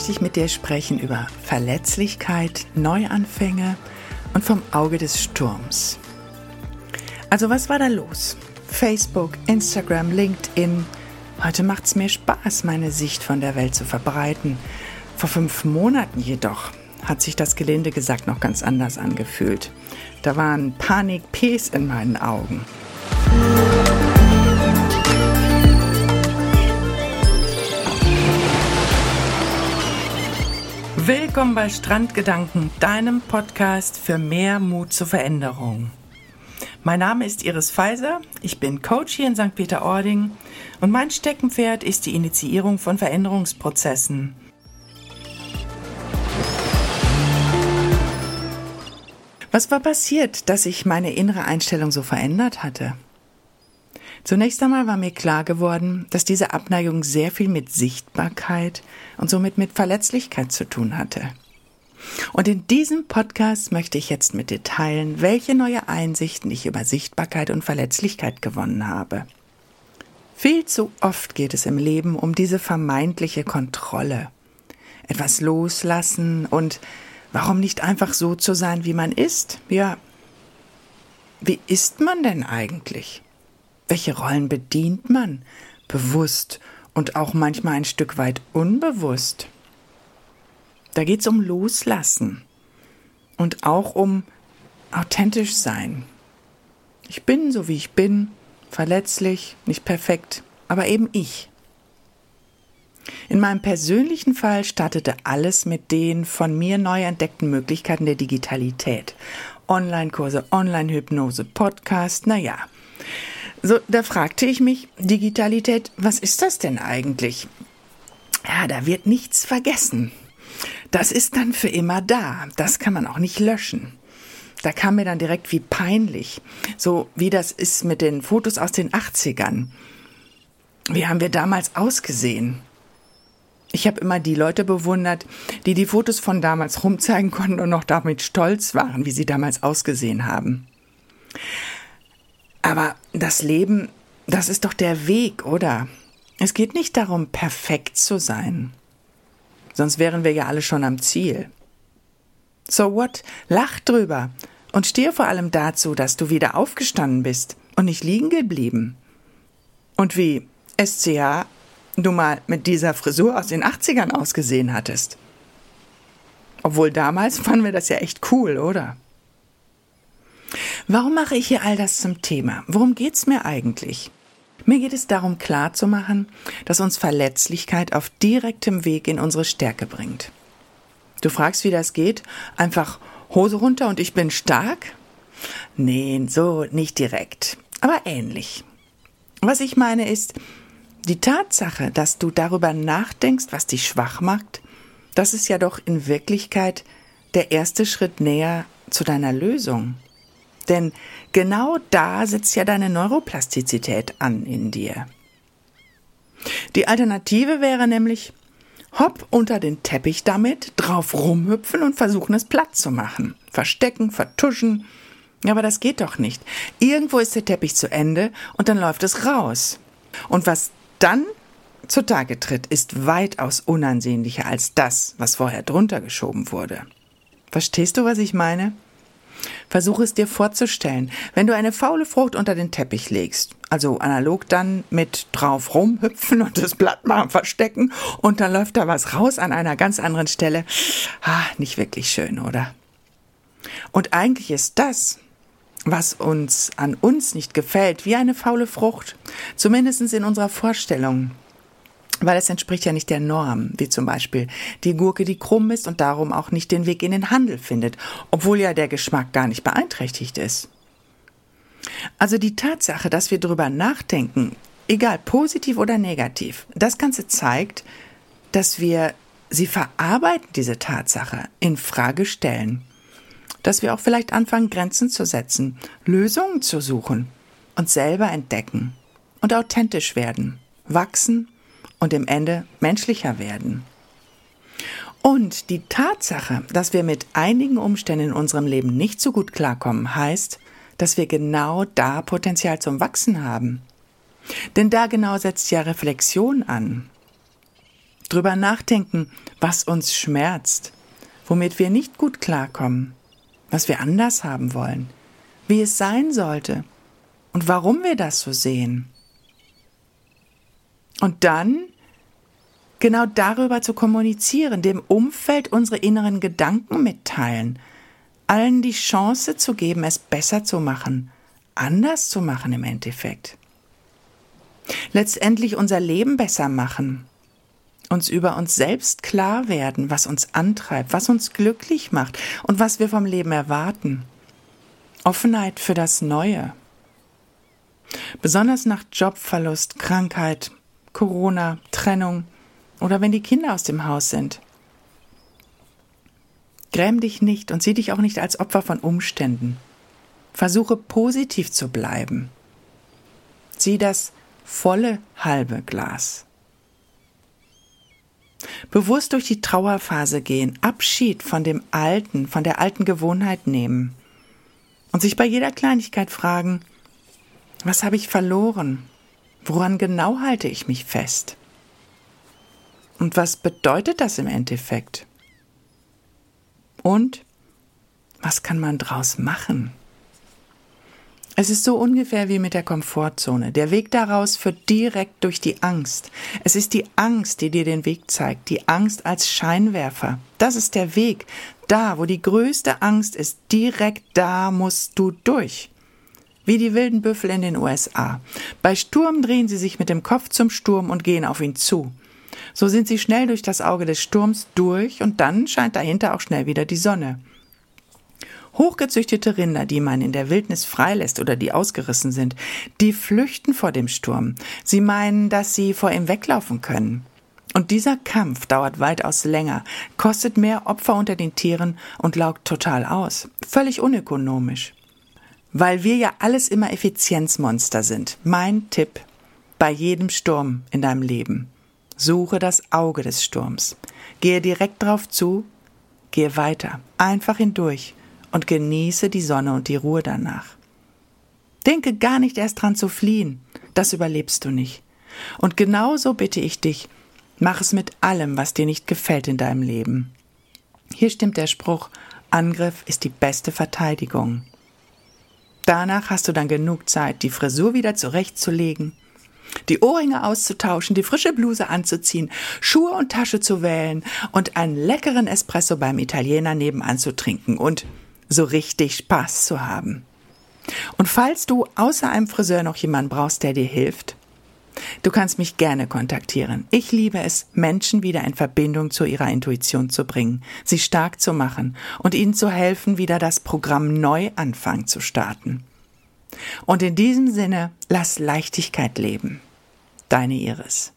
Möchte ich mit dir sprechen über Verletzlichkeit, Neuanfänge und vom Auge des Sturms. Also was war da los? Facebook, Instagram, LinkedIn. Heute macht es mir Spaß, meine Sicht von der Welt zu verbreiten. Vor fünf Monaten jedoch hat sich das gelinde gesagt noch ganz anders angefühlt. Da waren Panik-Ps in meinen Augen. Willkommen bei Strandgedanken, deinem Podcast für mehr Mut zur Veränderung. Mein Name ist Iris Pfizer, ich bin Coach hier in St. Peter-Ording und mein Steckenpferd ist die Initiierung von Veränderungsprozessen. Was war passiert, dass sich meine innere Einstellung so verändert hatte? Zunächst einmal war mir klar geworden, dass diese Abneigung sehr viel mit Sichtbarkeit und somit mit Verletzlichkeit zu tun hatte. Und in diesem Podcast möchte ich jetzt mit dir teilen, welche neue Einsichten ich über Sichtbarkeit und Verletzlichkeit gewonnen habe. Viel zu oft geht es im Leben um diese vermeintliche Kontrolle. Etwas loslassen und warum nicht einfach so zu sein, wie man ist? Ja, wie ist man denn eigentlich? Welche Rollen bedient man? Bewusst und auch manchmal ein Stück weit unbewusst. Da geht es um Loslassen und auch um authentisch sein. Ich bin so wie ich bin, verletzlich, nicht perfekt, aber eben ich. In meinem persönlichen Fall startete alles mit den von mir neu entdeckten Möglichkeiten der Digitalität. Online-Kurse, Online-Hypnose, Podcast, naja, so, da fragte ich mich, Digitalität, was ist das denn eigentlich? Ja, da wird nichts vergessen. Das ist dann für immer da. Das kann man auch nicht löschen. Da kam mir dann direkt wie peinlich. So wie das ist mit den Fotos aus den 80ern. Wie haben wir damals ausgesehen? Ich habe immer die Leute bewundert, die die Fotos von damals rumzeigen konnten und noch damit stolz waren, wie sie damals ausgesehen haben. Aber das Leben, das ist doch der Weg, oder? Es geht nicht darum, perfekt zu sein. Sonst wären wir ja alle schon am Ziel. So what? Lach drüber und stehe vor allem dazu, dass du wieder aufgestanden bist und nicht liegen geblieben. Und wie SCH du mal mit dieser Frisur aus den 80ern ausgesehen hattest. Obwohl damals fanden wir das ja echt cool, oder? Warum mache ich hier all das zum Thema? Worum geht's mir eigentlich? Mir geht es darum klarzumachen, dass uns Verletzlichkeit auf direktem Weg in unsere Stärke bringt. Du fragst, wie das geht? Einfach Hose runter und ich bin stark? Nee, so nicht direkt, aber ähnlich. Was ich meine ist, die Tatsache, dass du darüber nachdenkst, was dich schwach macht, das ist ja doch in Wirklichkeit der erste Schritt näher zu deiner Lösung. Denn genau da setzt ja deine Neuroplastizität an in dir. Die Alternative wäre nämlich, hopp unter den Teppich damit, drauf rumhüpfen und versuchen es platt zu machen. Verstecken, vertuschen. Aber das geht doch nicht. Irgendwo ist der Teppich zu Ende und dann läuft es raus. Und was dann zutage tritt, ist weitaus unansehnlicher als das, was vorher drunter geschoben wurde. Verstehst du, was ich meine? Versuche es dir vorzustellen, wenn du eine faule Frucht unter den Teppich legst, also analog dann mit drauf rumhüpfen und das Blatt machen, verstecken und dann läuft da was raus an einer ganz anderen Stelle. Ah, nicht wirklich schön, oder? Und eigentlich ist das, was uns an uns nicht gefällt, wie eine faule Frucht, zumindest in unserer Vorstellung weil es entspricht ja nicht der Norm, wie zum Beispiel die Gurke, die krumm ist und darum auch nicht den Weg in den Handel findet, obwohl ja der Geschmack gar nicht beeinträchtigt ist. Also die Tatsache, dass wir darüber nachdenken, egal positiv oder negativ, das Ganze zeigt, dass wir sie verarbeiten, diese Tatsache, in Frage stellen. Dass wir auch vielleicht anfangen, Grenzen zu setzen, Lösungen zu suchen, uns selber entdecken und authentisch werden, wachsen und im Ende menschlicher werden. Und die Tatsache, dass wir mit einigen Umständen in unserem Leben nicht so gut klarkommen, heißt, dass wir genau da Potenzial zum Wachsen haben. Denn da genau setzt ja Reflexion an. drüber nachdenken, was uns schmerzt, womit wir nicht gut klarkommen, was wir anders haben wollen, wie es sein sollte und warum wir das so sehen. Und dann genau darüber zu kommunizieren, dem Umfeld unsere inneren Gedanken mitteilen, allen die Chance zu geben, es besser zu machen, anders zu machen im Endeffekt. Letztendlich unser Leben besser machen, uns über uns selbst klar werden, was uns antreibt, was uns glücklich macht und was wir vom Leben erwarten. Offenheit für das Neue. Besonders nach Jobverlust, Krankheit, Corona, Trennung oder wenn die Kinder aus dem Haus sind. Gräm dich nicht und sieh dich auch nicht als Opfer von Umständen. Versuche positiv zu bleiben. Sieh das volle halbe Glas. Bewusst durch die Trauerphase gehen, Abschied von dem Alten, von der alten Gewohnheit nehmen und sich bei jeder Kleinigkeit fragen, was habe ich verloren? Woran genau halte ich mich fest? Und was bedeutet das im Endeffekt? Und was kann man draus machen? Es ist so ungefähr wie mit der Komfortzone. Der Weg daraus führt direkt durch die Angst. Es ist die Angst, die dir den Weg zeigt, die Angst als Scheinwerfer. Das ist der Weg. Da, wo die größte Angst ist, direkt da musst du durch. Wie die wilden Büffel in den USA. Bei Sturm drehen sie sich mit dem Kopf zum Sturm und gehen auf ihn zu. So sind sie schnell durch das Auge des Sturms durch und dann scheint dahinter auch schnell wieder die Sonne. Hochgezüchtete Rinder, die man in der Wildnis freilässt oder die ausgerissen sind, die flüchten vor dem Sturm. Sie meinen, dass sie vor ihm weglaufen können. Und dieser Kampf dauert weitaus länger, kostet mehr Opfer unter den Tieren und laugt total aus. Völlig unökonomisch. Weil wir ja alles immer Effizienzmonster sind. Mein Tipp bei jedem Sturm in deinem Leben. Suche das Auge des Sturms. Gehe direkt drauf zu, gehe weiter, einfach hindurch und genieße die Sonne und die Ruhe danach. Denke gar nicht erst dran zu fliehen, das überlebst du nicht. Und genauso bitte ich dich, mach es mit allem, was dir nicht gefällt in deinem Leben. Hier stimmt der Spruch, Angriff ist die beste Verteidigung. Danach hast du dann genug Zeit, die Frisur wieder zurechtzulegen, die Ohrringe auszutauschen, die frische Bluse anzuziehen, Schuhe und Tasche zu wählen und einen leckeren Espresso beim Italiener nebenan zu trinken und so richtig Spaß zu haben. Und falls du außer einem Friseur noch jemanden brauchst, der dir hilft, du kannst mich gerne kontaktieren. Ich liebe es, Menschen wieder in Verbindung zu ihrer Intuition zu bringen, sie stark zu machen und ihnen zu helfen, wieder das Programm Neuanfang zu starten. Und in diesem Sinne, lass Leichtigkeit leben. Deine Iris.